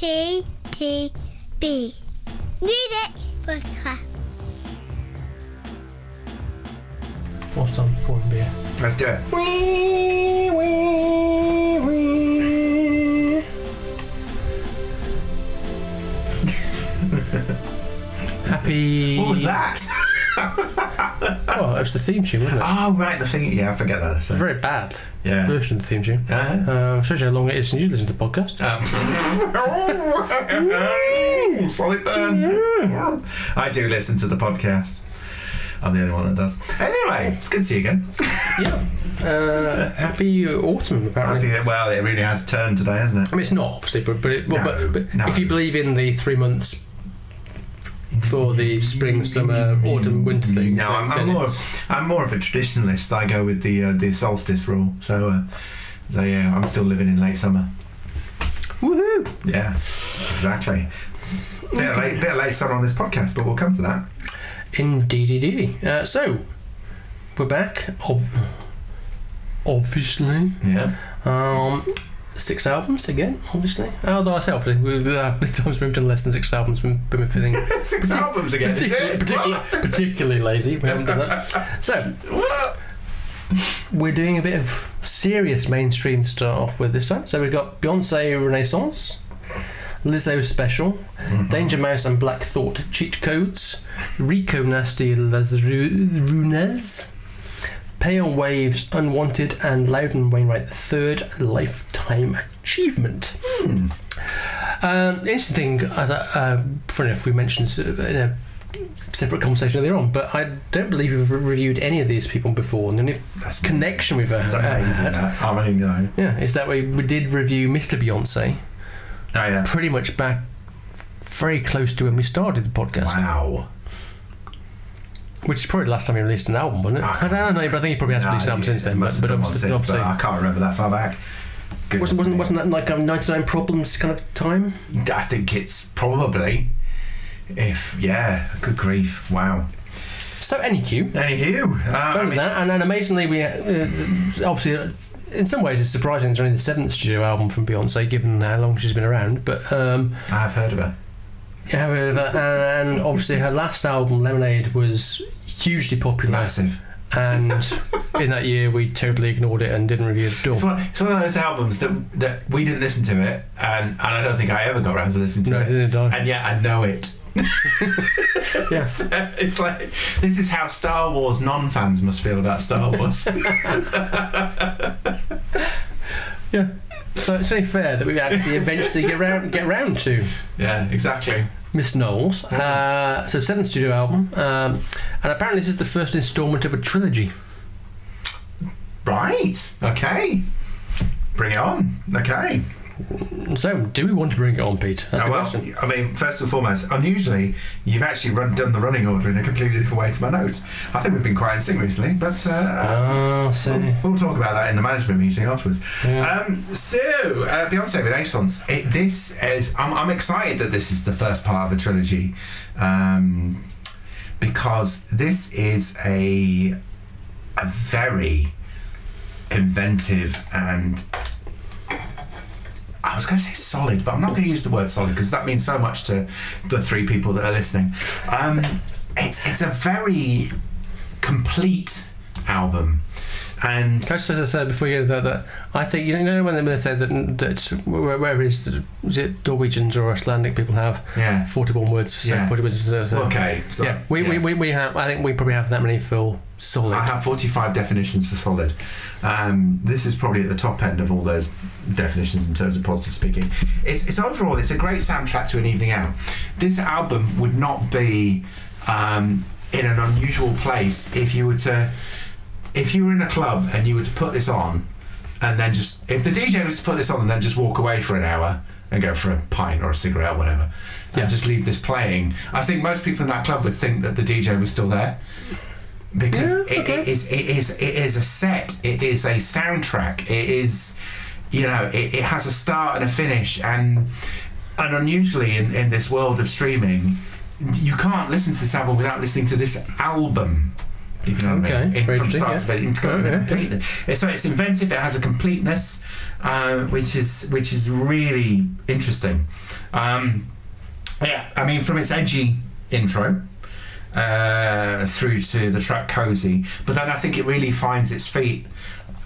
T T B Music Podcast. What's on for beer? Let's do it. Wee, wee, wee. Happy. What was that? Oh, it was the theme tune, wasn't it? oh, right, the thing. Yeah, I forget that. So. Very bad Yeah. version of the theme tune. Uh, Uh, shows you how long it is since you listen to the podcast. um, solid burn. I do listen to the podcast. I'm the only one that does. Anyway, it's good to see you again. yeah. Uh, happy autumn, apparently. Happy- Well, it really has turned today, hasn't it? I mean, it's not obviously, but but, it, well, No, but, but no. if you believe in the three months for the spring, summer, autumn, winter thing, No, I'm, I'm more. it's- I'm more of a traditionalist. I go with the uh, the solstice rule. So, uh, so yeah, I'm still living in late summer. Woohoo! Yeah, exactly. Bit, of late, bit of late summer on this podcast, but we'll come to that. Indeed, indeed. Uh, so we're back. Ob- obviously, Yeah. um, six albums again. Obviously, although I say obviously, we have been times we've done less than six albums. We've been feeling Six albums again. is particularly, it? particularly, particularly lazy. We haven't done that. So we're doing a bit of serious mainstream to start off with this time. So we've got Beyonce Renaissance, Lizzo Special, mm-hmm. Danger Mouse and Black Thought Cheat Codes, Rico Nasty Las Ru- Runes, Pale Waves Unwanted, and Loudon Wainwright III, Third Lifetime Achievement. Um, interesting thing, as I, uh, funny enough, we mentioned in a separate conversation earlier on, but I don't believe we've reviewed any of these people before. And the only That's connection we've amazing. had, That. I mean, you know. yeah, is that we, we did review Mr. Beyonce Oh yeah. pretty much back very close to when we started the podcast, Wow. which is probably the last time he released an album, wasn't it? Ah, I don't know, but I think he probably has released an album Nah, since then. But, but have done one obviously, since, obviously but I can't remember that far back. Goodness wasn't, wasn't, wasn't that like a 99 Problems kind of time? I think it's probably. If yeah, good grief! Wow. So, anywho, Anywho, uh, I mean, that, and then amazingly, we uh, obviously, uh, in some ways, it's surprising it's only the seventh studio album from Beyonce, given how long she's been around. But um, I've heard of her. yeah, however, and, and obviously, her last album, Lemonade, was hugely popular, Massive. And in that year, we totally ignored it and didn't review it at all. It's one, it's one of those albums that that we didn't listen to it, and, and I don't think I ever got around to listening to No, it didn't die. and yet I know it. Yeah. it's like this is how Star Wars non-fans must feel about Star Wars. Yeah. So it's only fair that we actually eventually get round get round to yeah, exactly. Miss Knowles. Uh, so seventh studio album, um, and apparently this is the first instalment of a trilogy. Right. Okay. Bring it on. Okay. So, do we want to bring it on, Pete? That's Oh, the well, question. I mean, first and foremost, unusually, you've actually run, done the running order in a completely different way to my notes. I think we've been quite in sync recently, but uh, Ah, see. we'll talk about that in the management meeting afterwards. Yeah. Um, so, uh, Beyonce Renaissance. It, this is. I'm, I'm excited that this is the first part of a trilogy, um, because this is a a very inventive and. I was going to say solid, but I'm not going to use the word solid because that means so much to the three people that are listening. Um, it's it's a very complete album, and Just as I said before, you that, that I think you know when they, say that that wherever is is it Norwegians or Icelandic people have yeah. forty-one words, so Yeah. forty words. So, Okay, so yeah, we, yes. we, we, we have. I think we probably have that many for solid. I have 45 definitions for solid. Um, this is probably at the top end of all those definitions in terms of positive speaking. It's, it's overall, it's a great soundtrack to an evening out. This album would not be um, in an unusual place if you were to, if you were in a club and you were to put this on, and then just if the DJ was to put this on and then just walk away for an hour and go for a pint or a cigarette or whatever, Yeah. and just leave this playing, I think most people in that club would think that the DJ was still there because Yeah, it, okay. it is it is it is a set it is a soundtrack it is you know it, it has a start and a finish and and unusually in, in this world of streaming you can't listen to this album without listening to this album If you know what I mean. Okay, In, from start yeah. to finish, Oh, a yeah, yeah. It's, so it's inventive. It has a completeness, uh, which is which is really interesting. Um, yeah, I mean, from its edgy intro uh, through to the track "Cozy," but then I think it really finds its feet.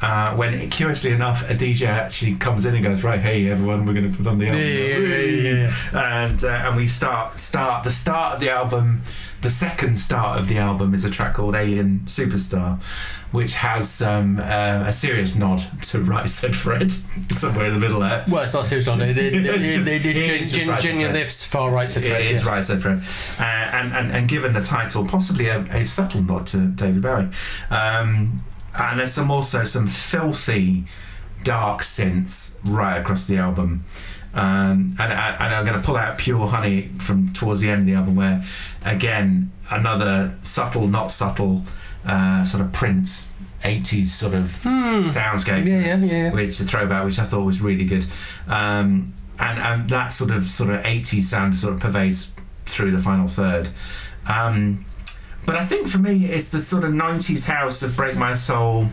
Uh, when curiously enough, a DJ actually comes in and goes, "Right, hey everyone, we're going to put on the album." yeah, yeah, yeah, and uh, and we start start the start of the album. The second start of the album is a track called Alien Superstar, which has um, uh, a serious nod to Right Said Fred somewhere in the middle there. Well, it's not serious on it. They, they, It's they, just- did it gen- is just gen- right, genuine lifts far right said Fred. It is yes. Right Said Fred, uh, and, and and given the title, possibly a, a subtle nod to David Bowie. Um, and there's some also some filthy dark synths right across the album. Um, and, and I'm going to pull out Pure Honey from towards the end of the album, where again another subtle, not subtle, uh, sort of Prince 80s sort of Hmm. soundscape Yeah, yeah, yeah. which a throwback, which I thought was really good. Um, and and that sort of sort of 80s sound sort of pervades through the final third. Um, but I think for me, it's the sort of 90s house of Break My Soul.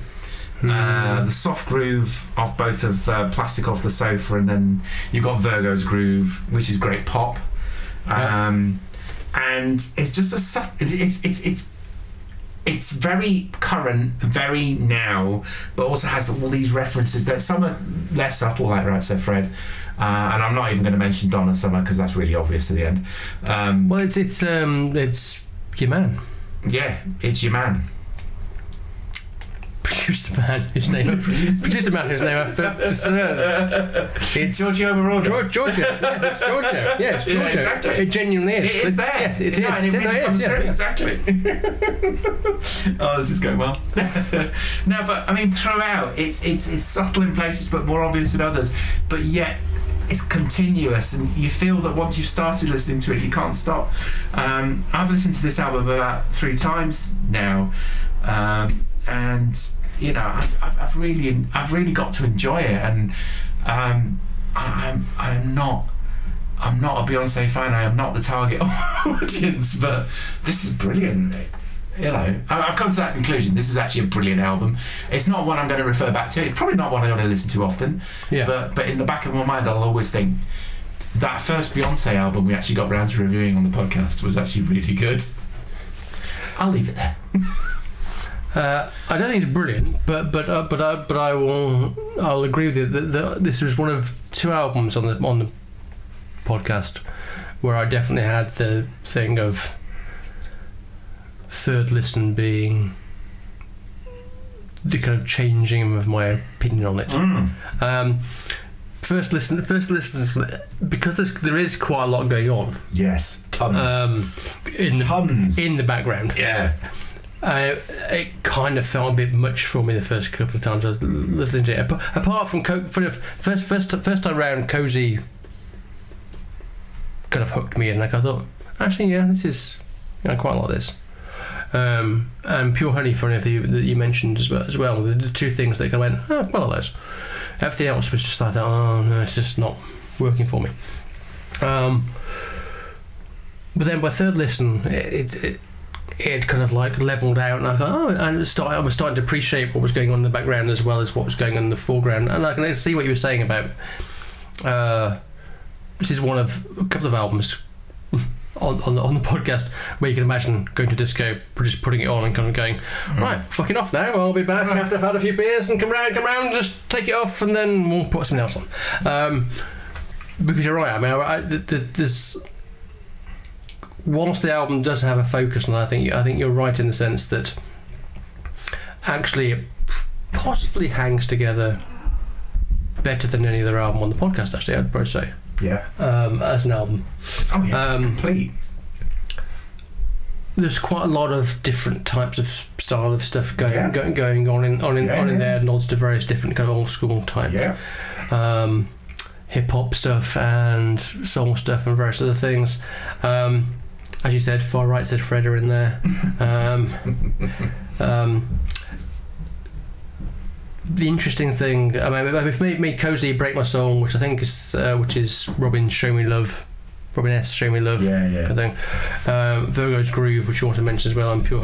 Uh, the soft groove of both of uh, Plastic Off the Sofa, and then you've got Virgo's Groove, which is great pop. Yeah. Um, and it's just a it's it's it's it's very current, very now, but also has all these references that some are less subtle, like Right Said Fred. Uh, and I'm not even going to mention Donna Summer because that's really obvious at the end. Um, Well, it's it's um it's your man, yeah, it's your man. Producer man, whose name producer man, whose name I. Uh, it's Giorgio Moroder. George, Giorgio. Yes, it's Giorgio. Yeah, it's Yeah, exactly. It genuinely is. It is there. Yes, it know, is. it really it is, yeah, yeah. Exactly. oh, this is going well. no, but I mean, throughout, it's it's it's subtle in places, but more obvious in others. But yet, it's continuous, and you feel that once you've started listening to it, you can't stop. Um, I've listened to this album about three times now, um, and you know, I've, I've- really I've really got to enjoy it, and um, I- I'm I'm not. I'm not a Beyonce fan. I am not the target audience, but this is brilliant. You know, I- I've come to that conclusion. This is actually a brilliant album. It's not one I'm going to refer back to. It's probably not one I'm going to listen to often. Yeah. But but in the back of my mind, I'll always think that first Beyonce album we actually got round to reviewing on the podcast was actually really good. I'll leave it there. Uh, I don't think it's brilliant, but but uh, but I but I will I'll agree with you that, that this was one of two albums on the on the podcast where I definitely had the thing of third listen being the kind of changing of my opinion on it. Um, first listen, first listen, because there's, there is quite a lot going on. Yes, tons, um, in the, in the background. yeah, It kind of felt a bit much for me the first couple of times I was listening to it. Apart from co- for the first first first time round, cozy kind of hooked me in. Like I thought, actually, yeah, this is I quite like this. Um, and pure honey, funny that you, that you mentioned as well. As well, the, two things that of went, oh, well, those. Everything else was just like, oh no, it's just not working for me. Um, but then by third listen, it, it, it kind of like leveled out, and I thought, oh, and it started, I was starting to appreciate what was going on in the background as well as what was going on in the foreground. And I can see what you were saying about. Uh, this is one of a couple of albums on, on, the, on the podcast where you can imagine going to disco, just putting it on and kind of going, right, fucking off now. I'll be back after I've had a few beers and come round, come round, just take it off, and then we'll put something else on. Um, because you're right. I mean, I, I, th- th- there's whilst the album does have a focus, and I think I think you're right in the sense that actually it possibly hangs together better than any other album on the podcast. Actually, I'd probably say yeah. um, as an album. Oh yeah, it's Um, complete. There's quite a lot of different types of style of stuff going Yeah. going, going on in on in, Yeah, on in there. Nods to various different kind of old school type Yeah, um, hip hop stuff and soul stuff and various other things. Um, as you said, far right said Fred are in there. Um, um, the interesting thing, I mean, we've made, made cozy break my song, which I think is uh, which is Robin show me love, Robin S show me love. yeah, yeah. I think um, Virgo's groove, which you want to mention as well, and pure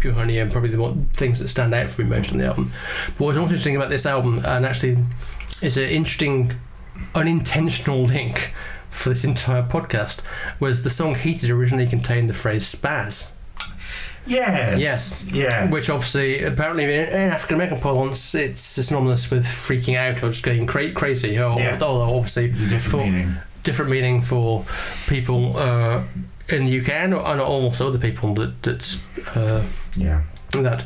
Pure Honey and probably the one, things that stand out for me most on the album. But what's also interesting about this album, and actually, it's an interesting unintentional link for this entire podcast, was the song Heated originally contained the phrase spaz. Yes. Yes. Yeah. Which obviously, apparently, in, in African American parlance, it's synonymous with freaking out or just getting cra- crazy. Or, Yeah. although obviously, It's a different for- meaning. different meaning for people uh, in the UK and, and also other people that that uh, Yeah. that.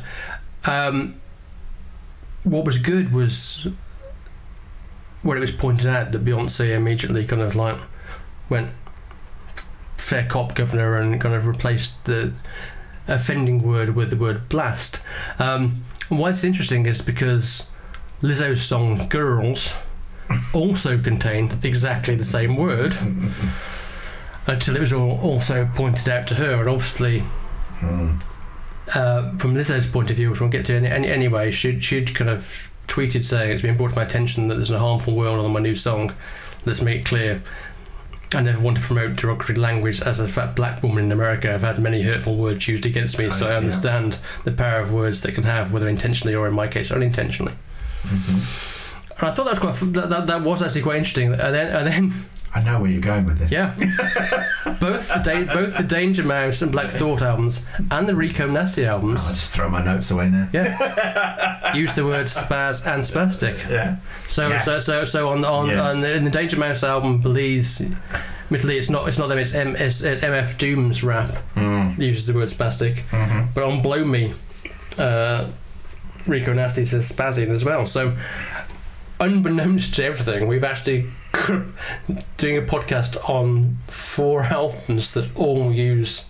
Um, what was good was when it was pointed out that Beyonce immediately kind of like went fair cop governor and kind of replaced the offending word with the word blast. Um, why it's interesting is because Lizzo's song "Girls" also contained exactly the same word until it was all also pointed out to her, and obviously Hmm. uh, from Lizzo's point of view, which we'll get to any, any, anyway, she'd, she'd kind of tweeted saying it's been brought to my attention that there's a harmful word on my new song. Let's make it clear. I never want to promote derogatory language. As a fat black woman in America, I've had many hurtful words used against me, so I yeah. understand the power of words they can have, whether intentionally or, in my case, unintentionally. Mhm. And I thought that was quite that, that, that was actually quite interesting. And then, and then I know where you're going with this. yeah, both the da- both the Danger Mouse and Black Thought albums and the Rico Nasty albums. I'll just throw my notes away now. Yeah. Use the words spaz and spastic. Yeah. So Yeah. so so so on on, Yes. on the, in the Danger Mouse album, Belize, admittedly it's not it's not them it's, M, it's, it's MF Doom's rap Mm. uses the word spastic, hmm but on Blow Me, uh, Rico Nasty says spazzy as well. So unbeknownst to everything, we've actually doing a podcast on four albums that all use.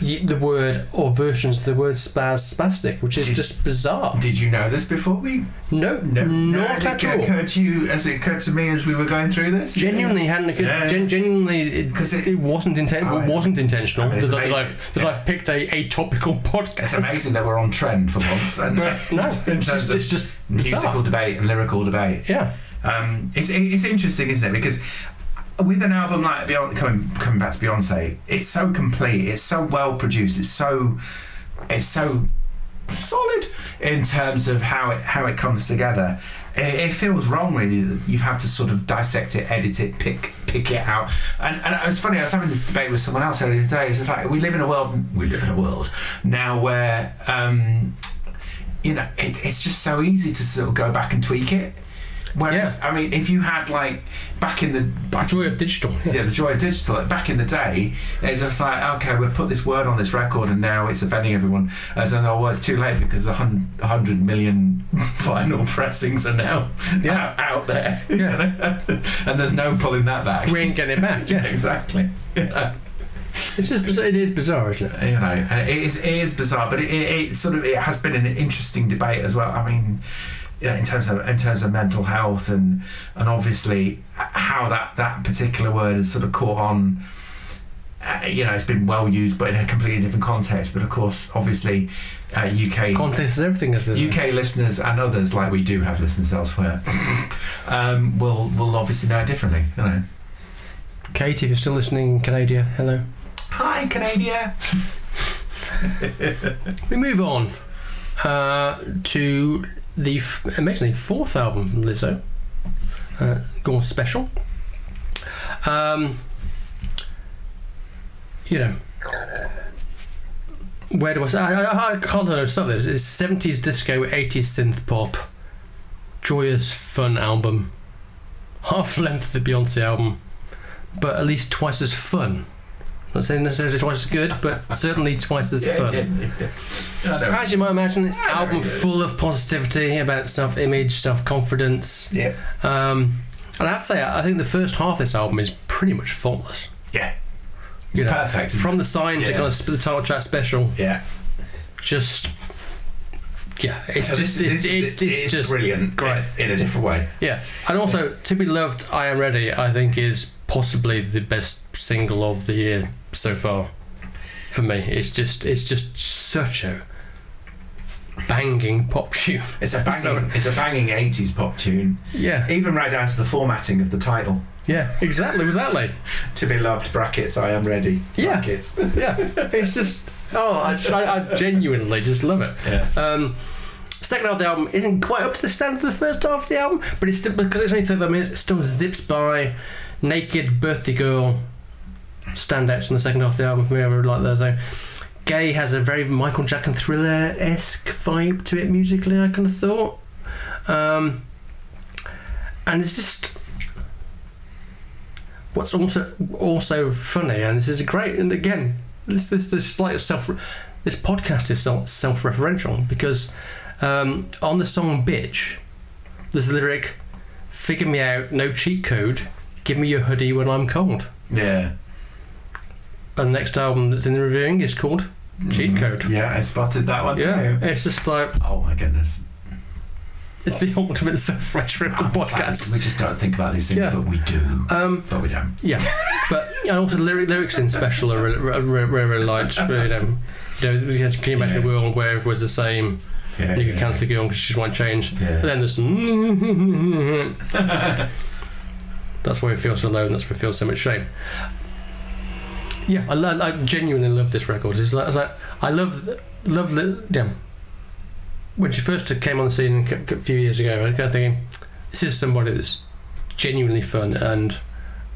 The word or versions of the word spaz spastic, which is Did- just bizarre. Did you know this before we? No, no, not Did at it all. occur to you as it occurred to me as we were going through this? Genuinely hadn't occurred. Yeah. Gen- genuinely, because it- it, wasn't inten- Oh, it wasn't intentional I mean, that, that. I've that Yeah. I've picked a, a topical podcast. It's amazing that we're on trend for once. And But no, it's in just, terms it's just musical bizarre. debate and lyrical debate. Yeah, Um, it's it's interesting, isn't it? Because with an album like Beyonce, coming coming back to Beyonce, it's so complete, it's so well produced, it's so it's so solid in terms of how it how it comes together. It, it feels wrong really that you have to sort of dissect it, edit it, pick pick it out. And and it was funny. I was having this debate with someone else earlier today. It's like we live in a world. We live in a world now where. Um, you know, it, it's just so easy to sort of go back and tweak it. Whereas, I mean, if you had like back in the back, joy of digital. yeah, the joy of digital. Like back in the day, it's just like, okay, we'll put this word on this record, and now it's offending everyone. As oh, well, it's too late because a hundred million vinyl pressings are now Yeah. out, out there, Yeah. and there's no pulling that back. We ain't getting it back. Yeah, exactly. It's just it is bizarre, isn't it? you know, it is, it is bizarre, but it, it, it sort of it has been an interesting debate as well. I mean, you know, in terms of in terms of mental health and and obviously how that that particular word has sort of caught on. Uh, you know, it's been well used, but in a completely different context. But of course, obviously, uh, UK Context is everything, is? UK listeners and others, like we do have listeners elsewhere, um, will will obviously know it differently. You know, Kate, if you're still listening in Canada, hello. hi Canada. We move on uh, to the amazingly fourth album from Lizzo, uh, Gone Special. Um, you know, where do I say? I, I, I can't start this. It's seventies disco, eighties synth pop, joyous, fun album, half length of the Beyonce album, but at least twice as fun. Not saying necessarily twice as good, but certainly twice as fun. As you might imagine, it's Yeah, album full of positivity about self-image, self-confidence. Yeah. Um, and I have to say, I think the first half of this album is pretty much faultless. Yeah. You know, Perfect. from the sign to Yeah. kind of sp- the title track special, yeah. just yeah, it's So just this, it's, this, it, it it's is just brilliant great. in a different way. yeah. And also, to be loved, I am ready. I think is possibly the best single of the year so far for me. It's just it's just such a banging pop tune. It's a banging, it's a banging '80s pop tune, Yeah, even right down to the formatting of the title. yeah, exactly, exactly. To be loved brackets. I am ready. Yeah. Brackets. Yeah, it's just Oh, I, I, I genuinely just love it. Yeah. Um, second half of the album isn't quite up to the standard of the first half of the album, but it's still because it's only 30 minutes. It still zips by. Naked birthday girl standouts in the second half of the album for me. I really like those. Though. Gay has a very Michael Jackson thriller esque vibe to it musically. I kind of thought, um, and it's just what's also also funny, and this is great. And again, this this this slight self this podcast is self self referential because um, on the song "Bitch," there's a lyric, "Figure me out, no cheat code. Give me your hoodie when I'm cold." Yeah. And the next album that's in the reviewing is called Cheat Code. Yeah, I spotted that one Yeah, too. it's just like Oh my goodness. it's the ultimate self-referential like, podcast. we just don't think about these things, Yeah. but we do. Um, But we don't. yeah, but and also lyric, lyrics in special are really, really, really, really light. Um, you know, you can you imagine a world where it was the same? Yeah. You could yeah. cancel the girl because she just won't change. Yeah. Then there's that's why we feel so low, and that's why we feel so much shame. Yeah, I, lo- I genuinely love this record. It's like, it's like I love love the yeah. When she first came on the scene a few years ago, I kept thinking, this is somebody that's genuinely fun and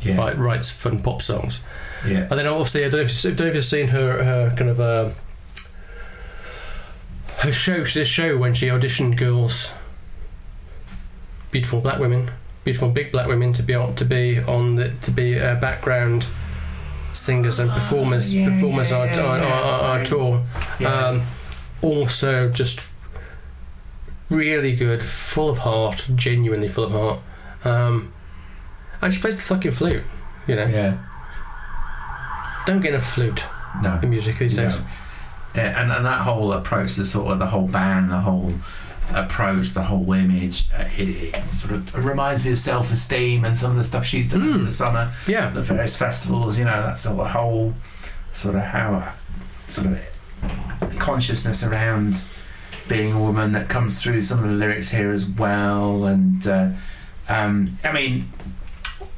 Yeah. write, writes fun pop songs. Yeah. And then obviously, I don't know if, don't know if you've seen her her kind of uh, her show. A show when she auditioned girls, beautiful black women, beautiful big black women to be on to be on the to be uh, background singers and performers yeah, performers yeah, on, yeah, on, yeah. on, on tour. Yeah. Um, also, just really good, full of heart, genuinely full of heart. Um, and she plays the fucking flute. You know, yeah. don't get a flute No. in music these days. No. Yeah, and, and that whole approach, the sort of the whole band, the whole approach, the whole image, uh, it, it sort of it reminds me of self esteem and some of the stuff she's done in Mm. the summer, Yeah, the various festivals, you know, that sort of whole sort of how sort of consciousness around being a woman that comes through some of the lyrics here as well. And uh, um, I mean,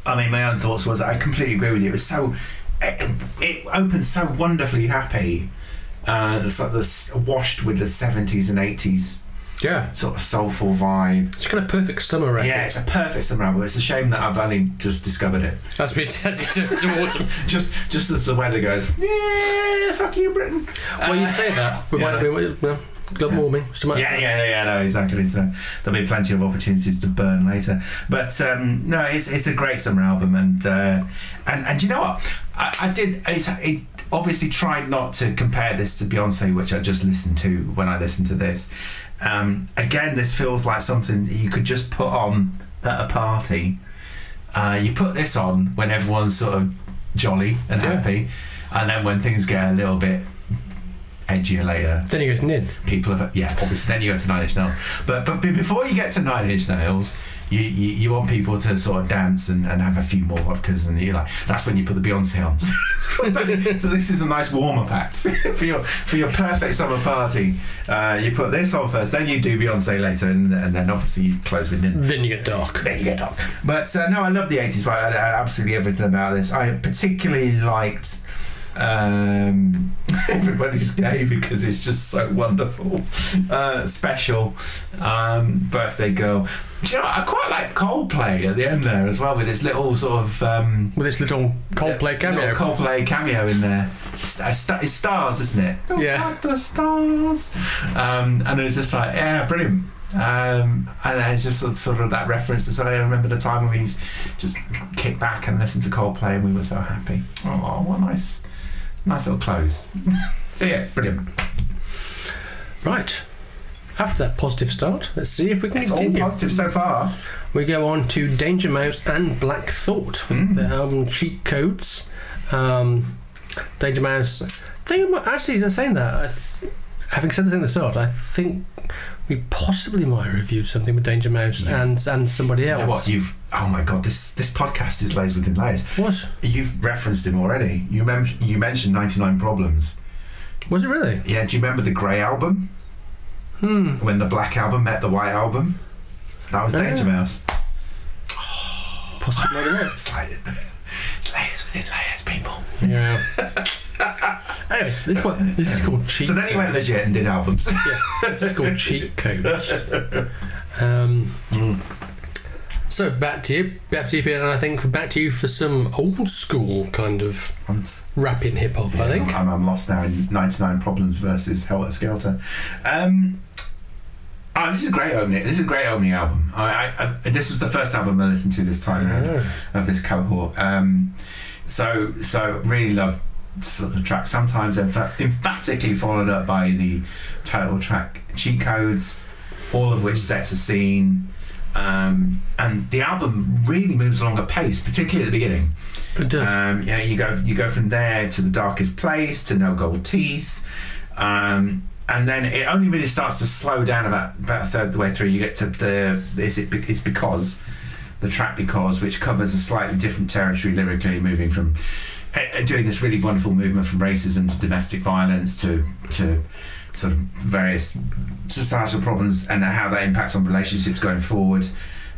I mean, my own thoughts was I completely agree with you. It was so it, it opens so wonderfully happy. Uh, it's like this washed with the seventies and eighties yeah. sort of soulful vibe. It's kind of perfect summer record. Yeah, it's a perfect summer album. It's a shame that I've only just discovered it. As we as we turn to autumn. Just just as the weather goes, yeah, fuck you, Britain. well, you say that. We might yeah. have been well, global warming. Still might- Yeah, yeah, yeah, no, exactly. So there'll be plenty of opportunities to burn later. But um, no, it's it's a great summer album, and uh, and and you know what? I, I did. It's, it obviously tried not to compare this to Beyonce, which I just listened to when I listened to this. Um, again, this feels like something that you could just put on at a party. Uh, you put this on when everyone's sort of jolly and Yeah. happy, and then when things get a little bit edgier later, Then you go to Nin. people have yeah obviously then you go to nine inch nails but but before you get to nine inch nails you, you, you want people to sort of dance and, and have a few more vodkas and you're like that's when you put the Beyonce on so, so this is a nice warm-up act for your for your perfect summer party uh, you put this on first then you do Beyonce later and, and then obviously you close with Nin Then you get dark. then you get dark. But uh, no, I love the 80s, right? I, I, absolutely everything about this. I particularly liked um, Everybody's Gay because it's just so wonderful. Uh, special. Um, birthday Girl. Do you know, what? I quite like Coldplay at the end there as well with this little sort of. Um, With this little Coldplay cameo. little Coldplay cameo in there. It's stars, isn't it? Look Yeah. at the stars. Um, and it was just like, yeah, brilliant. Um, and it's just sort of, sort of that reference to so I remember the time when we just kicked back and listened to Coldplay and we were so happy. Oh, what a nice, nice little close. so yeah, it's brilliant. Right. After that positive start, let's see if we can It's all continue. positive so far. We go on to Danger Mouse and Black Thought with Mm. the album Cheat Codes. Um, Danger Mouse. Think about, actually, they're saying that. I th- having said the thing at the start, I think we possibly might have reviewed something with Danger Mouse Yeah. and and somebody You know else. what you've? Oh my god, this this podcast is layers within layers. What You've referenced him already. You remember? You mentioned ninety nine problems. was it really? Yeah. Do you remember the Grey album? Hmm. when the black album met the white album. That was Oh, Danger. Mouse. Possibly. I don't know. It's like it's layers within layers, people. Yeah. Anyway, this one this is called cheat. So then he went codes. legit and did albums. Yeah, this is called cheat codes. Um, So back to you, back to you, Peter, and I think back to you for some old school kind of I'm, s- rapping hip hop. I think. I'm, I'm lost now in 99 Problems versus Helter Skelter. Um, oh, this is a great opening. This is a great opening album. I, I, I, this was the first album I listened to this time around Oh. of this cohort. Um, so, so really love sort of track. Sometimes emph- emphatically followed up by the title track "Cheat Codes," all of which sets a scene. Um, and the album really moves along at pace, particularly at the beginning. It does. Um, yeah, you go you go from there to the darkest place to no gold teeth, um, and then it only really starts to slow down about about a third of the way through. You get to the is it it's because the track because which covers a slightly different territory lyrically, moving from doing this really wonderful movement from racism to domestic violence to to sort of various societal problems and how that impacts on relationships going forward.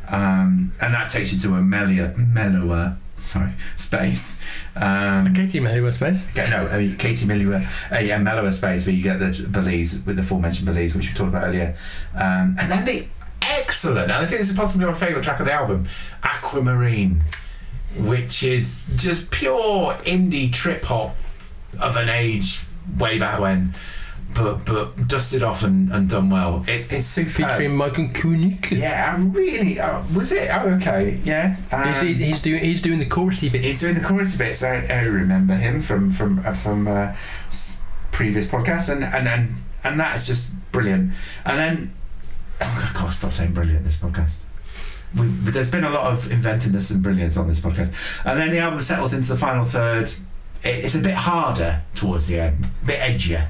Um, and that takes you to a mellower, mellower sorry, space. Um, Katie Melua space. Okay, no, I mean, Katie Melua, a yeah, mellower space where you get the Belize with the aforementioned Belize, which we talked about earlier, um, and then the excellent, and I think this is possibly my favourite track of the album, Aquamarine, which is just pure indie trip hop of an age way back when, but but dusted off and, and done well. It's it's super. Featuring Michael Kiwanuka. yeah, I really. Uh, was it? Oh, okay. Yeah. He's, Um, he's doing he's doing the chorusy bits. He's doing the chorus bits. I, I remember him from from uh, from uh, previous podcasts, and and and and that is just brilliant. And then, oh, I can't stop saying brilliant this podcast. We, but there's been a lot of inventiveness and brilliance on this podcast. And then the album settles into the final third. It, it's a bit harder towards the end, a bit edgier.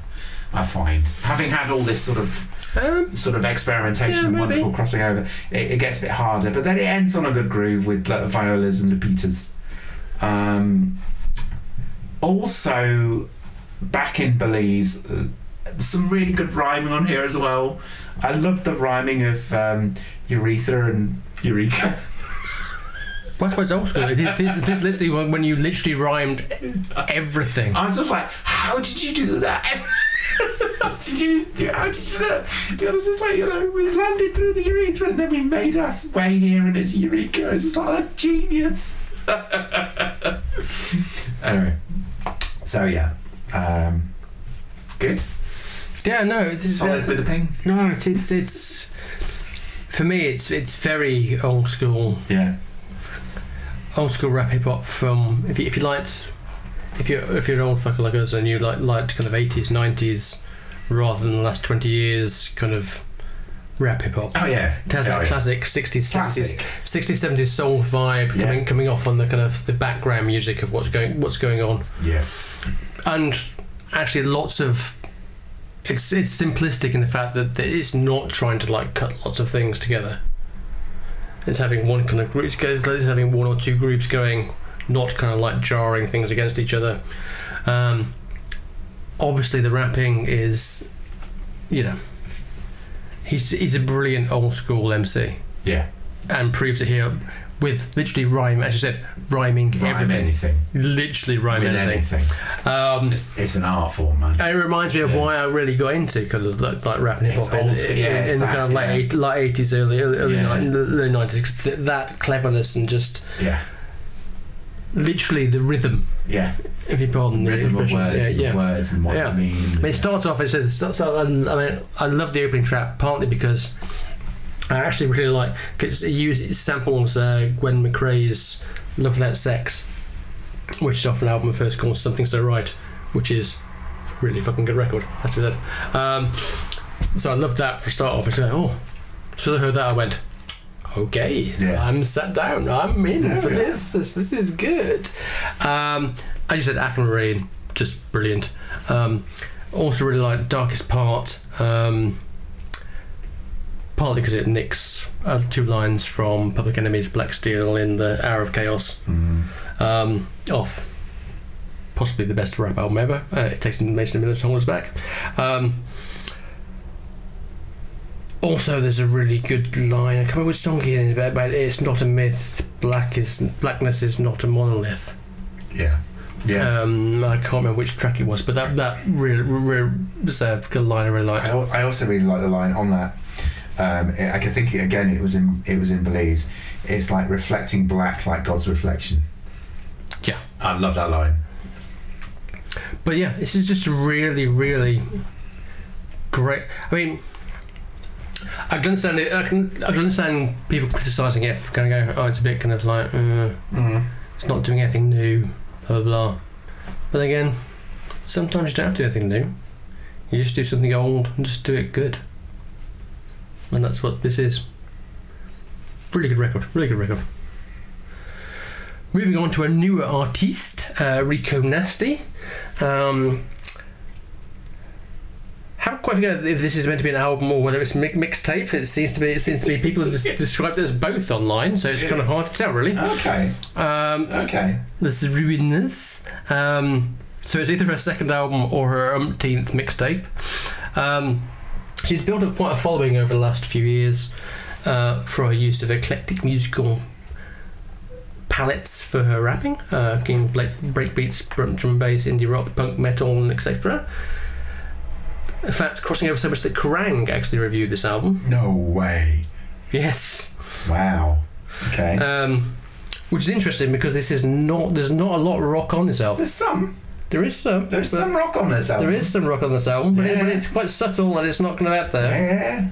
I find having had all this sort of Um, sort of experimentation Yeah, and wonderful crossing over, it, it gets a bit harder. But then it ends on a good groove with like, violas and lupitas. Um, also, back in Belize, uh, some really good rhyming on here as well. I love the rhyming of um, urethra and eureka. that's why it's old school. It is, it is, it is literally when, you literally rhymed everything. I was just like, how did you do that? did you do? How did you do that? It was just like you know, we landed through the urethra and then we made us way here and it's eureka. It's just like that's genius. anyway, so yeah, um, good. Yeah, no, it's Solid with the ping. no, it's it's it's for me. It's it's very old school, Yeah, old school rap hip hop. From if you, if you liked, if you if you're an old fucker like us and you like liked kind of eighties, nineties, rather than the last twenty years, kind of rap hip hop. oh yeah. It has Oh, that yeah. classic 60s, 70s, 60s, 70s soul vibe Yeah. coming coming off on the kind of the background music of what's going what's going on, Yeah, and actually lots of it's it's simplistic in the fact that it's not trying to like cut lots of things together. It's having one kind of group, it's it's having one or two groups going, not kind of like jarring things against each other. Um, obviously, the rapping is, you know, he's he's a brilliant old school MC yeah. and proves it here with literally rhyme, as you said, rhyming Rhyme everything, anything literally rhyming with anything. anything. Um, It's, it's an art form, man. and it reminds me of why I really got into kind of like, like rap and hip It's hop in, old in, yeah, in it's the kind of late yeah. eight- late eighties, early early Yeah. ni- early nineties. Because th- that cleverness and just Yeah, literally the rhythm, yeah. if you pardon the Rhythm of expression. words, yeah, and yeah. words, and what Yeah. they mean. I mean, it starts off. It says, starts out, I mean, I love the opening track partly because I actually really like because it uses it samples uh, Gwen McCrae's "Love Without Sex," which is off an album first called "Something So Right," which is a really fucking good record. Has to be said. Um, so I loved that for a start off. I said, "Oh," as soon as I heard that, I went. Okay, Yeah. I'm sat down. I'm in Yeah, for yeah. this. this. This is good. Um, as you said, Aquamarine, just brilliant. Um, also really like Darkest Part, um, partly because it nicks uh, two lines from Public Enemy's Black Steel in the Hour of Chaos Mm. um, off possibly the best rap album ever. Uh, it takes Mason and Miller songs back. Um, also, there's a really good line. I can't remember which song it is, but but it's not a myth. Black is blackness is not a monolith. Yeah. Yes. Um, I can't remember which track it was, but that that really, really was a good line I really I, liked. al- I also really like the line on that. Um, it, I can think it, again. It was in it was in Belize. It's like reflecting black like God's reflection. Yeah. I love that line. But yeah, this is just really, really great. I mean, I can understand it. I can, I can understand people criticising it for kind of going, oh, it's a bit kind of like, uh, Mm. it's not doing anything new, blah, blah, blah. But again, sometimes you don't have to do anything new. You just do something old and just do it good. And that's what this is. Really good record, really good record. Moving on to a newer artiste, uh, Rico Nasty. Um, haven't quite figured out if this is meant to be an album or whether it's mi- mixtape. It seems to be. It seems to be people have des- described it as both online, so it's kind of hard to tell, really. Okay. Um, Okay. this is Ruinas. Um, so it's either her second album or her umpteenth mixtape. Um, she's built up quite a following over the last few years uh, for her use of eclectic musical palettes for her rapping, uh, break, breakbeats, drum, drum bass, indie rock, punk, metal, and etc. In fact, crossing over so much that Kerrang actually reviewed this album. No way. Yes. Wow. Okay. Um, which is interesting because this is not there's not a lot of rock on this album. there's some. There is some. There's some rock on this album. There is some rock on this album, but, it, but it's quite subtle and it's not going out there. Yeah.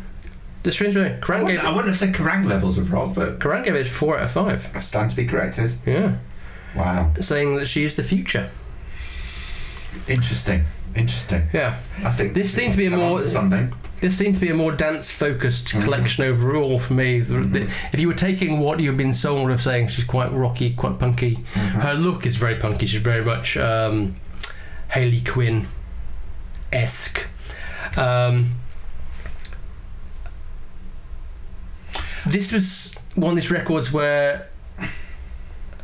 The strange way, I Kerrang wouldn't, gave, I wouldn't have said Kerrang levels of rock, but Kerrang gave it four out of five. I stand to be corrected. Yeah, Wow. saying that she is the future. Interesting. Interesting. Yeah, I think This seemed to be a more- something. this seemed to be a more dance-focused Mhm. collection overall for me. The- the- if you were taking what you've been sold of saying she's quite rocky, quite punky, Mhm. her look is very punky. She's very much um, Harley Quinn esque. Um, this was one of these records where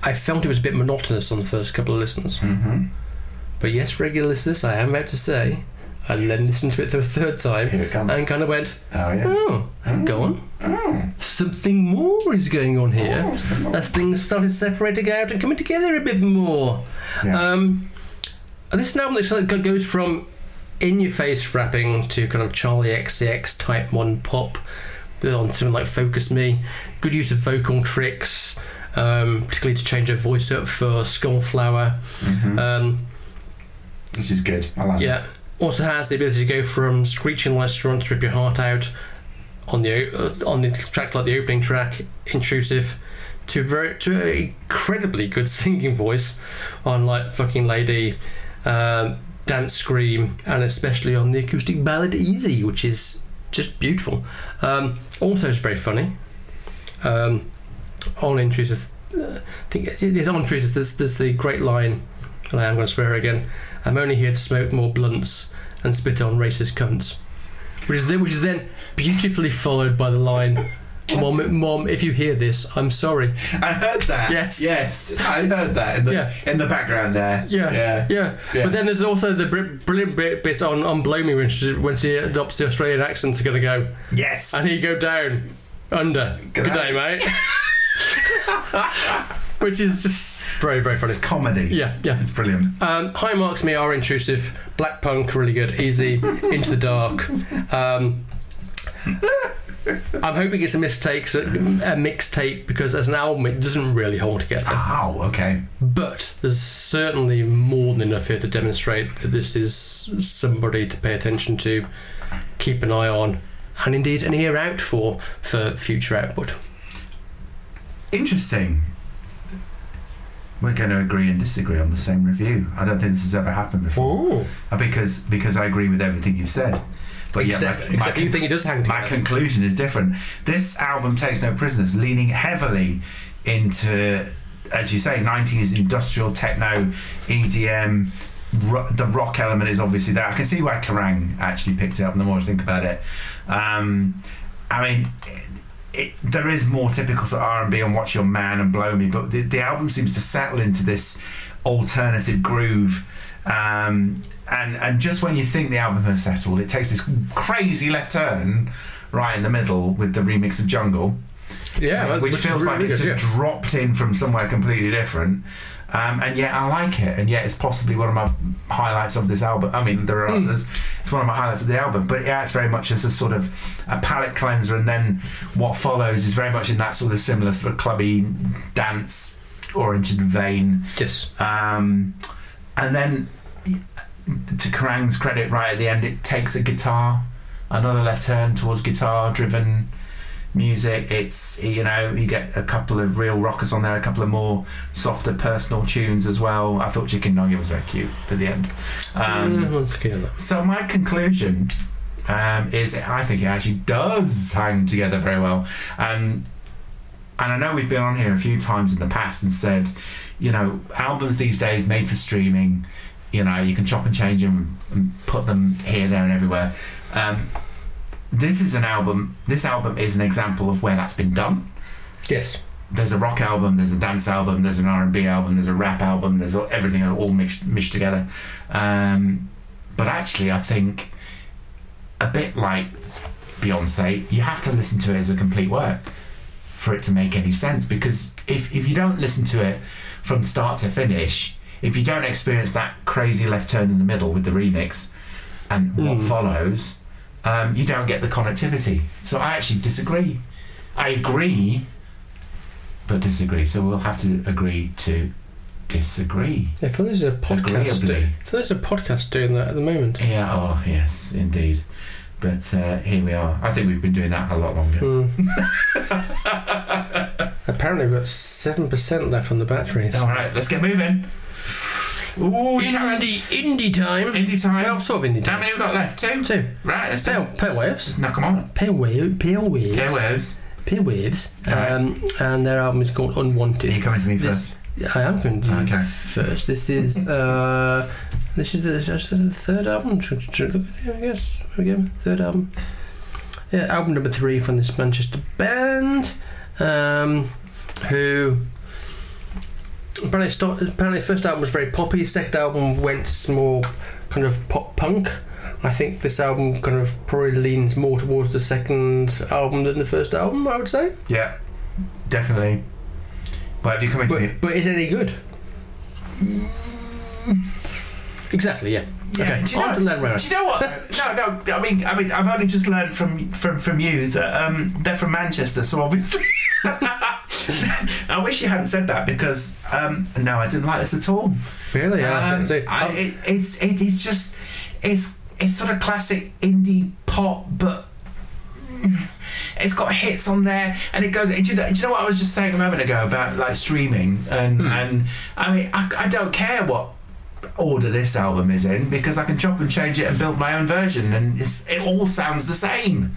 I felt it was a bit monotonous on the first couple of listens. Mhm. But yes, regular listeners, I am about to say, I then listened to it for a third time Here it comes. and kind of went, Oh yeah. oh, go on. Oh. Something more is going on here. Oh. As things started separating out and coming together a bit more. Yeah. Um, and this is an album that goes from in your face rapping to kind of Charli XCX type 1 pop on something like Focus Me. Good use of vocal tricks, um, particularly to change her voice up for Skullflower. Mhm. Um, Which is good. I like yeah. Also has the ability to go from screeching restaurant to rip your heart out on the uh, on the track like the opening track, intrusive, to very to an incredibly good singing voice on like fucking lady, um, dance scream, and especially on the acoustic ballad Easy, which is just beautiful. Um, also, it's very funny. Um, on intrusive, uh, I think it is on intrusive. There's, there's the great line. And I am going to swear again. I'm only here to smoke more blunts and spit on racist cunts. Which is then, which is then beautifully followed by the line, "Mom, mom, if you hear this, I'm sorry." I heard that. Yes. Yes. I heard that in the Yeah. in the background there. Yeah, Yeah. yeah. Yeah. But then there's also the brilliant bit, bit on on Blow Me when she when she adopts the Australian accent to gonna go, Yes. and he go down, under. Good, Good day, mate. Which is just very very funny. It's comedy. Yeah, yeah. It's brilliant. Um, high marks me are intrusive. Black punk really good. Easy into the dark. Um, I'm hoping it's a mistake, so- a mixtape, because as an album it doesn't really hold together. Wow. Okay. But there's certainly more than enough here to demonstrate that this is somebody to pay attention to, keep an eye on, and indeed an ear out for for future output. Interesting. We're going to agree and disagree on the same review. I don't think this has ever happened before. Oh, Uh, Because because I agree with everything you've said. But yeah, except, my, my, except you think it does hang my conclusion is different. This album takes no prisoners, leaning heavily into, as you say, 90s industrial techno, EDM. Ro- the rock element is obviously there. I can see why Kerrang actually picked it up. And the more I think about it, um, I mean, it, there is more typical sort of R&B and Watch Your Man and Blow Me, but the, the album seems to settle into this alternative groove. Um, and and just when you think the album has settled, it takes this crazy left turn right in the middle with the remix of Jungle, yeah, which, is feels like it's just yeah. dropped in from somewhere completely different. Um, and yet I like it, and yet it's possibly one of my highlights of this album. I mean, there are Hmm. others. It's one of my highlights of the album, but yeah, it's very much as a sort of a palate cleanser, and then what follows is very much in that sort of similar sort of clubby dance oriented vein. Yes. Um, and then, to Kerrang's credit, right at the end, it takes a guitar, another left turn towards guitar driven music. It's, you know, you get a couple of real rockers on there, a couple of more softer personal tunes as well. I thought Chicken Nugget was very cute at the end. Um, Mm, let's get that. so my conclusion um, is I think it actually does hang together very well, and and I know we've been on here a few times in the past and said, you know, albums these days made for streaming, you know, you can chop and change them and put them here, there, and everywhere. Um, this is an album. This album is an example of where that's been done Yes. there's a rock album, there's a dance album, there's an R and B album, there's a rap album, there's everything all mixed mixed together. Um, but actually, I think a bit like Beyonce, you have to listen to it as a complete work for it to make any sense. Because if if you don't listen to it from start to finish, if you don't experience that crazy left turn in the middle with the remix and what Mm. follows, um, you don't get the connectivity. So I actually disagree. I agree but disagree. So we'll have to agree to disagree. If there's a podcast. Agreeably. I there's a podcast doing that at the moment. Yeah, oh, yes, indeed. But uh, here we are. I think we've been doing that a lot longer. Hmm. Apparently, we've got seven percent left on the batteries. All right, let's get moving. Ooh, challenge. Indie, indie time. Indie time. Well, sort of indie time. How many we got left? Two. Two. Right, let's Pale, pale waves. Knock them on. Pale wave. Pale waves. Pale waves. Pale waves. Alright. Um, and their album is called Unwanted. Are you coming to me This- first? I am going to do Okay. first. This is uh, this is the, this is the third album. Should, should look at it, I guess. Go. Third album. Yeah, album number three from this Manchester band, um, who apparently start, apparently first album was very poppy. Second album went more kind of pop punk. I think this album kind of probably leans more towards the second album than the first album. I would say, Yeah, definitely. But have you come coming to me, but but is it any good? Exactly. Yeah. Yeah, okay. do you know- to Len Rowan. Do you know what? no, no. I mean, I mean, I've only just learned from from from you that um, they're from Manchester, so obviously. I wish you hadn't said that because um, no, I didn't like this at all. Really? Yeah. Um, so, so- I, it, it's it, it's just it's it's sort of classic indie pop, but it's got hits on there, and it goes. Do you know, do you know what I was just saying a moment ago about like streaming and Hmm. and I mean I, I don't care what order this album is in because I can chop and change it and build my own version, and it's, it all sounds the same.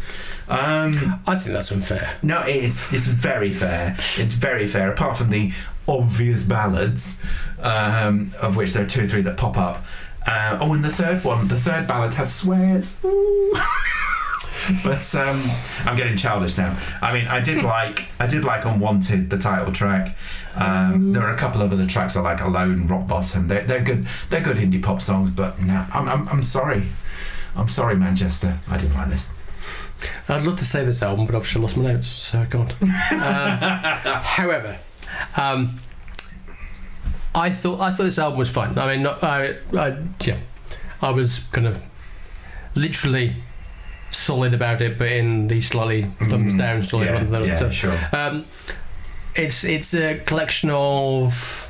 Um, I think that's unfair. no, it is. It's very fair. It's very fair. Apart from the obvious ballads, um, of which there are two or three that pop up. Uh, oh, and the third one, the third ballad has swears. Ooh. but um, I'm getting childish now. I mean, I did like, I did like "Unwanted," the title track. Um, there are a couple of other tracks I like, "Alone," "Rock Bottom." They're, they're good. They're good indie pop songs. But no, I'm, I'm, I'm sorry. I'm sorry, Manchester. I didn't like this. I'd love to say this album, but obviously I lost my notes, so I can't. Um, however, um, I thought I thought this album was fine. I mean, not, I, I, yeah, I was kind of literally solid about it, but in the slightly thumbs Mm, down solid yeah, rather than yeah, sure. Um, it's it's a collection of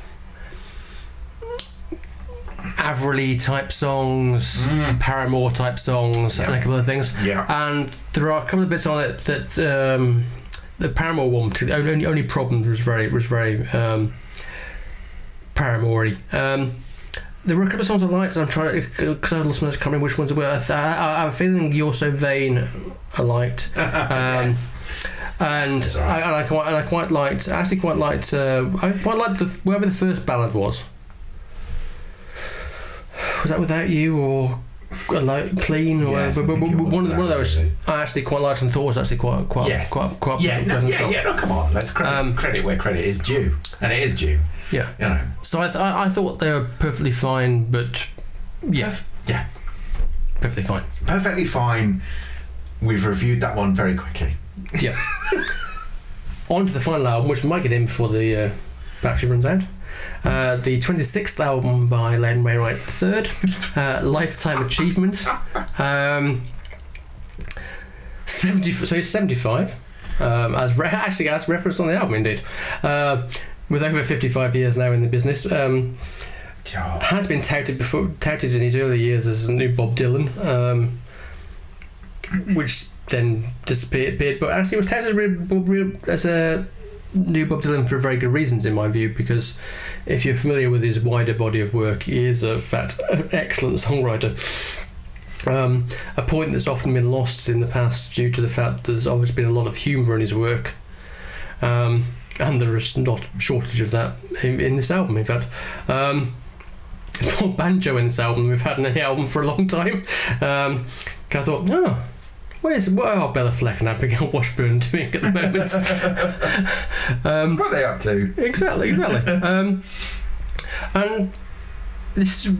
Avril type songs, Mm. Paramore type songs, and a couple of things. Yeah. And there are a couple of bits on it that um, the Paramore one, the only only problem was very was very um, Paramore. Um, there were a couple of songs I liked, and I'm trying because I lost my I can't remember which ones were. I, I, I'm feeling "You're So Vain." I liked. Um, Yes. and. I, and I quite and I quite liked I actually quite liked uh, I quite liked the wherever the first ballad was. Was that without you or uh, like clean or Yes, I but- but- but one of one of those. I actually quite liked and thought was actually quite quite yes. quite quite yeah, no, pleasant yeah, song. yeah. No, come on. Let's credit, Um, credit where credit is due, and it is due. Yeah. You know. So I, th- I thought they were perfectly fine, but yeah, Yeah. perfectly fine. Perfectly fine. We've reviewed that one very quickly. Yeah. On to the final album, which might get in before the uh, battery runs out. Uh, the 26th album by Loudon Wainwright III, uh, Lifetime Achievement. Um, 70, so he's 75. Um, as re- actually, as referenced on the album, indeed. Uh, with over 55 years now in the business. Um, has been touted before, touted in his early years as a new Bob Dylan, um, which then disappeared. But actually, was touted as, as a new Bob Dylan for very good reasons, in my view. Because if you're familiar with his wider body of work, he is a fat, excellent songwriter. Um, a point that's often been lost in the past due to the fact that there's always been a lot of humour in his work. Um, and there is not shortage of that in, in this album, in fact. Um, Poor banjo in this album. We've had in any album for a long time. Um, I thought, oh, where's what are Béla Fleck and Abigail Washburn doing at the moment? um, what are they up to? exactly, exactly. Um, and this is,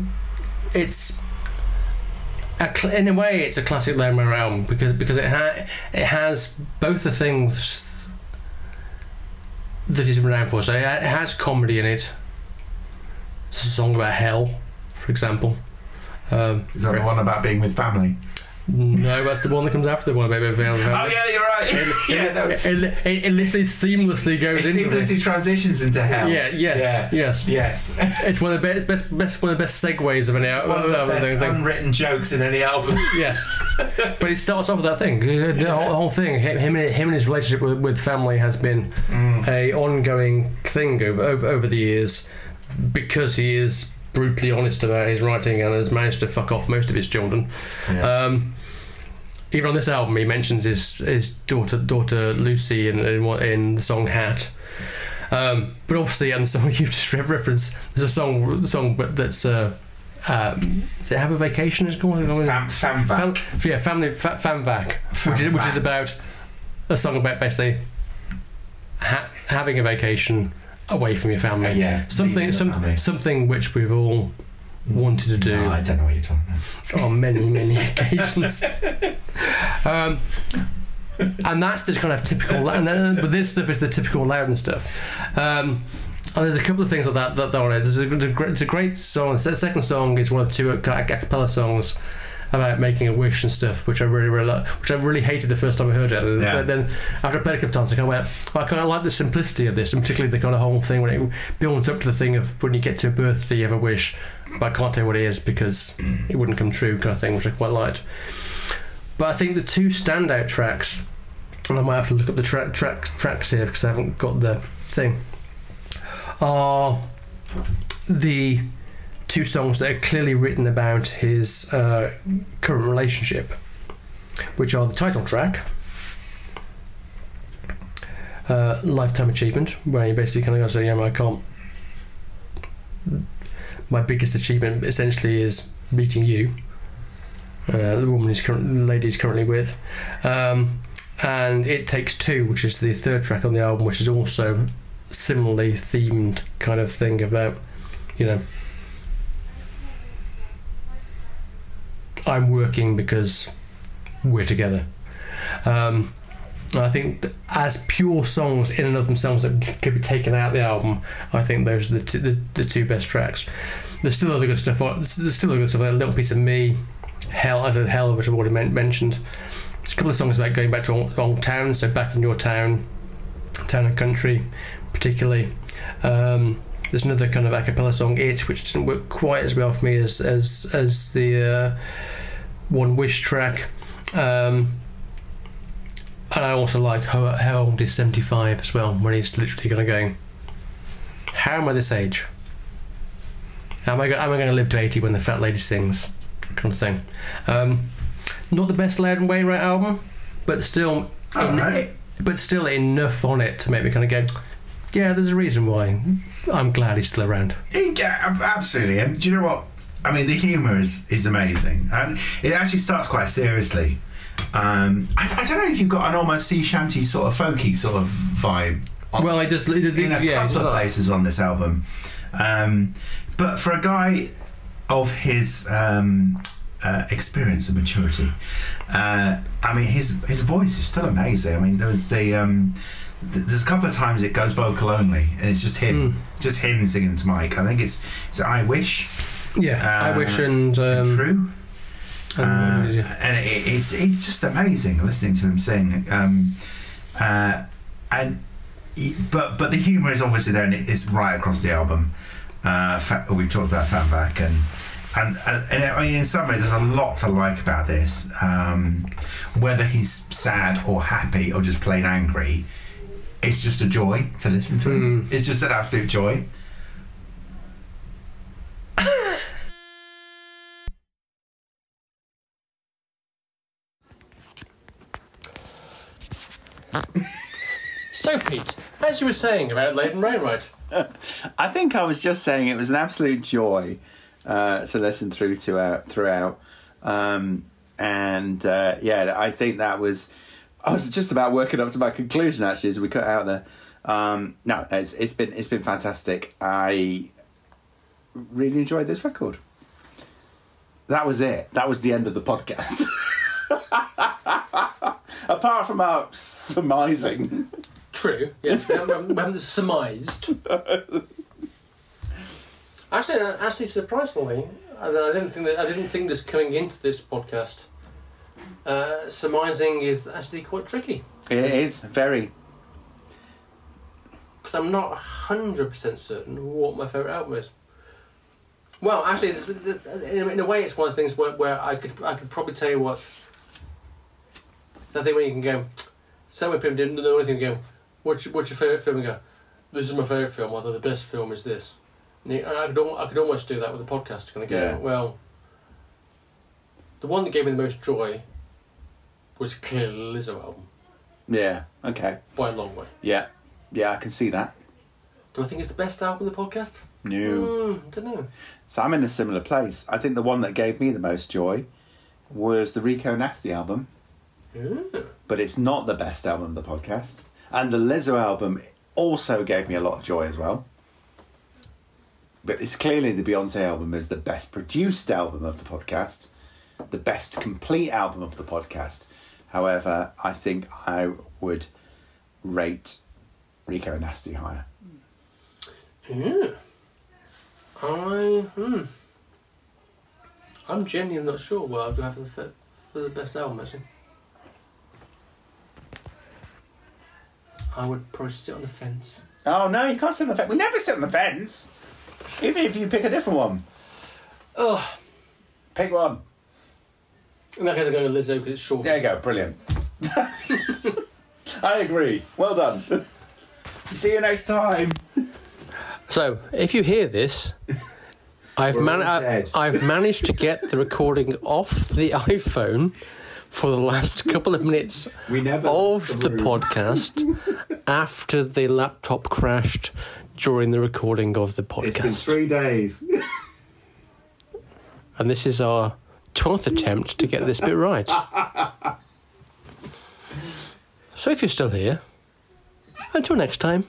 it's a in a way it's a classic Loudon album because because it ha- it has both the things that he's renowned for. So it it has comedy in it. It's a song about hell, for example. Um, Is that the one about being with family? No, that's the one that comes after the one about Veil. Oh yeah, you're right. yeah, no. It, it, it literally seamlessly It goes into it. seamlessly transitions into hell. Yeah, yes, yes. Yes. It's one of the best, best, best, one of the best segues of any One of the best thing. unwritten jokes in any album. Yes, but he starts off with that thing. The whole, the whole thing, him, him and him and his relationship with, with family has been mm. a ongoing thing over, over over the years because he is brutally honest about his writing and has managed to fuck off most of his children. Yeah. Um, even on this album, he mentions his his daughter daughter Lucy in in, what- in the song Hat. Um, but obviously, and the song you just re- referenced, there's a song song but that's uh, um, does it have a vacation? It's called It's fam, fam, Fam, yeah, family fa- famvac, which is, which is about a song about basically ha- having a vacation away from your family. Yeah, something, some, family. something which we've all wanted to do No, I don't know what you're talking about. on many, many occasions. um, and that's just kind of typical. And then, but this stuff is the typical Loudon stuff. Um, and there's a couple of things like that that are on it. There's a, there's a great, it's a great song. The second song is one of two a cappella songs about making a wish and stuff, which I really, really, li- which I really hated the first time I heard it. And Yeah. But then after I played a couple times, I kind of went, well, I kind of like the simplicity of this, and particularly the kind of whole thing when it builds up to the thing of when you get to a birthday, you have a wish, but I can't tell you what it is because it wouldn't come true, kind of thing, which I quite liked. But I think the two standout tracks, and I might have to look up the track, track tracks here because I haven't got the thing, are the two songs that are clearly written about his uh, current relationship, which are the title track, uh, Lifetime Achievement, where he basically kind of goes, yeah, I can't. My biggest achievement essentially is meeting you, uh, the woman he's current, the lady he's currently with. Um, and It Takes Two, which is the third track on the album, which is also similarly themed kind of thing about, you know, I'm working because we're together. Um, I think as pure songs in and of themselves that could be taken out of the album, I think those are the two, the, the two best tracks. There's still other good stuff. There's still other good stuff. Like a little piece of me, hell, as a hell, which I've already men- mentioned. There's a couple of songs about going back to old, old town, so back in your town, town and country, particularly. Um, there's another kind of a cappella song, "It," which didn't work quite as well for me as as as the uh, One Wish track. Um, and I also like how, how old is 75 as well, when he's literally going to go, How am I this age? How am I, go- am I going to live to 80 when the fat lady sings? Kind of thing. Um, not the best Loudon Wainwright album, but still, Alright. but still enough on it to make me kind of go, Yeah, there's a reason why. I'm glad he's still around. Yeah, absolutely. And do you know what? I mean, the humour is, is amazing. And it actually starts quite seriously. Um, I, I don't know if you've got an almost sea shanty sort of folky sort of vibe on, Well, I just, it, in a yeah, couple of places on this album. Um, but for a guy of his um, uh, experience and maturity, uh, I mean, his his voice is still amazing. I mean, there was the um, th- there's a couple of times it goes vocal only, and it's just him, just him singing to Mike. I think it's it's I wish Yeah, I Uh, wish and um, true. Uh, and- yeah. and it, it's it's just amazing listening to him sing. Um, uh, and but but the humour is obviously there, and it- it's right across the album. Uh, fa- we've talked about Fatback, and and and, and I mean, in summary, there's a lot to like about this. Um, whether he's sad or happy or just plain angry, it's just a joy to listen to him. It's just an absolute joy. So, Pete, as you were saying about Loudon Wainwright, I think I was just saying it was an absolute joy uh, to listen through to uh, throughout, um, and uh, yeah, I think that was. I was just about working up to my conclusion actually as we cut out there. Um, no, it's it's been it's been fantastic. I really enjoyed this record. That was it. That was the end of the podcast. Apart from our surmising. true, yes, we haven't, we haven't surmised. Actually, actually, surprisingly, I didn't think that I didn't think this coming into this podcast. Uh, surmising is actually quite tricky It is very. because I'm not hundred percent certain what my favorite album is. Well, actually, in a- way, it's one of those things where, where I could I could probably tell you what. It's that thing where you can go. So many people didn't know anything. Go, what's your, what's your favorite film? And go, this is my favorite film. Although the best film is this. And I could I could almost do that with a podcast. Kind of go, Yeah. well. The one that gave me the most joy was clearly the Lizzo album Yeah. Okay. by a long way. Yeah. Yeah, I can see that. Do I think it's the best album in the podcast? No. Mm, I don't know. So I'm in a similar place. I think the one that gave me the most joy was the Rico Nasty album, Mm. but it's not the best album of the podcast. And the Lizzo album also gave me a lot of joy as well. But it's clearly the Beyonce album is the best produced album of the podcast, the best complete album of the podcast. However, I think I would rate Rico Nasty higher. Yeah. I hmm. I'm genuinely not sure what I'd have for the, for the best album actually. I would probably sit on the fence. Oh no, you can't sit on the fence. We never sit on the fence. Even if you pick a different one. Oh, Pick one. In that case, I'm going with Lizzo because it's short. There you go, brilliant. I agree. Well done. See you next time. So, if you hear this, I've We're man- I- I've managed to get the recording off the iPhone for the last couple of minutes We never of the podcast after the laptop crashed during the recording of the podcast. three days. And this is our 12th attempt to get this bit right. So if you're still here, until next time.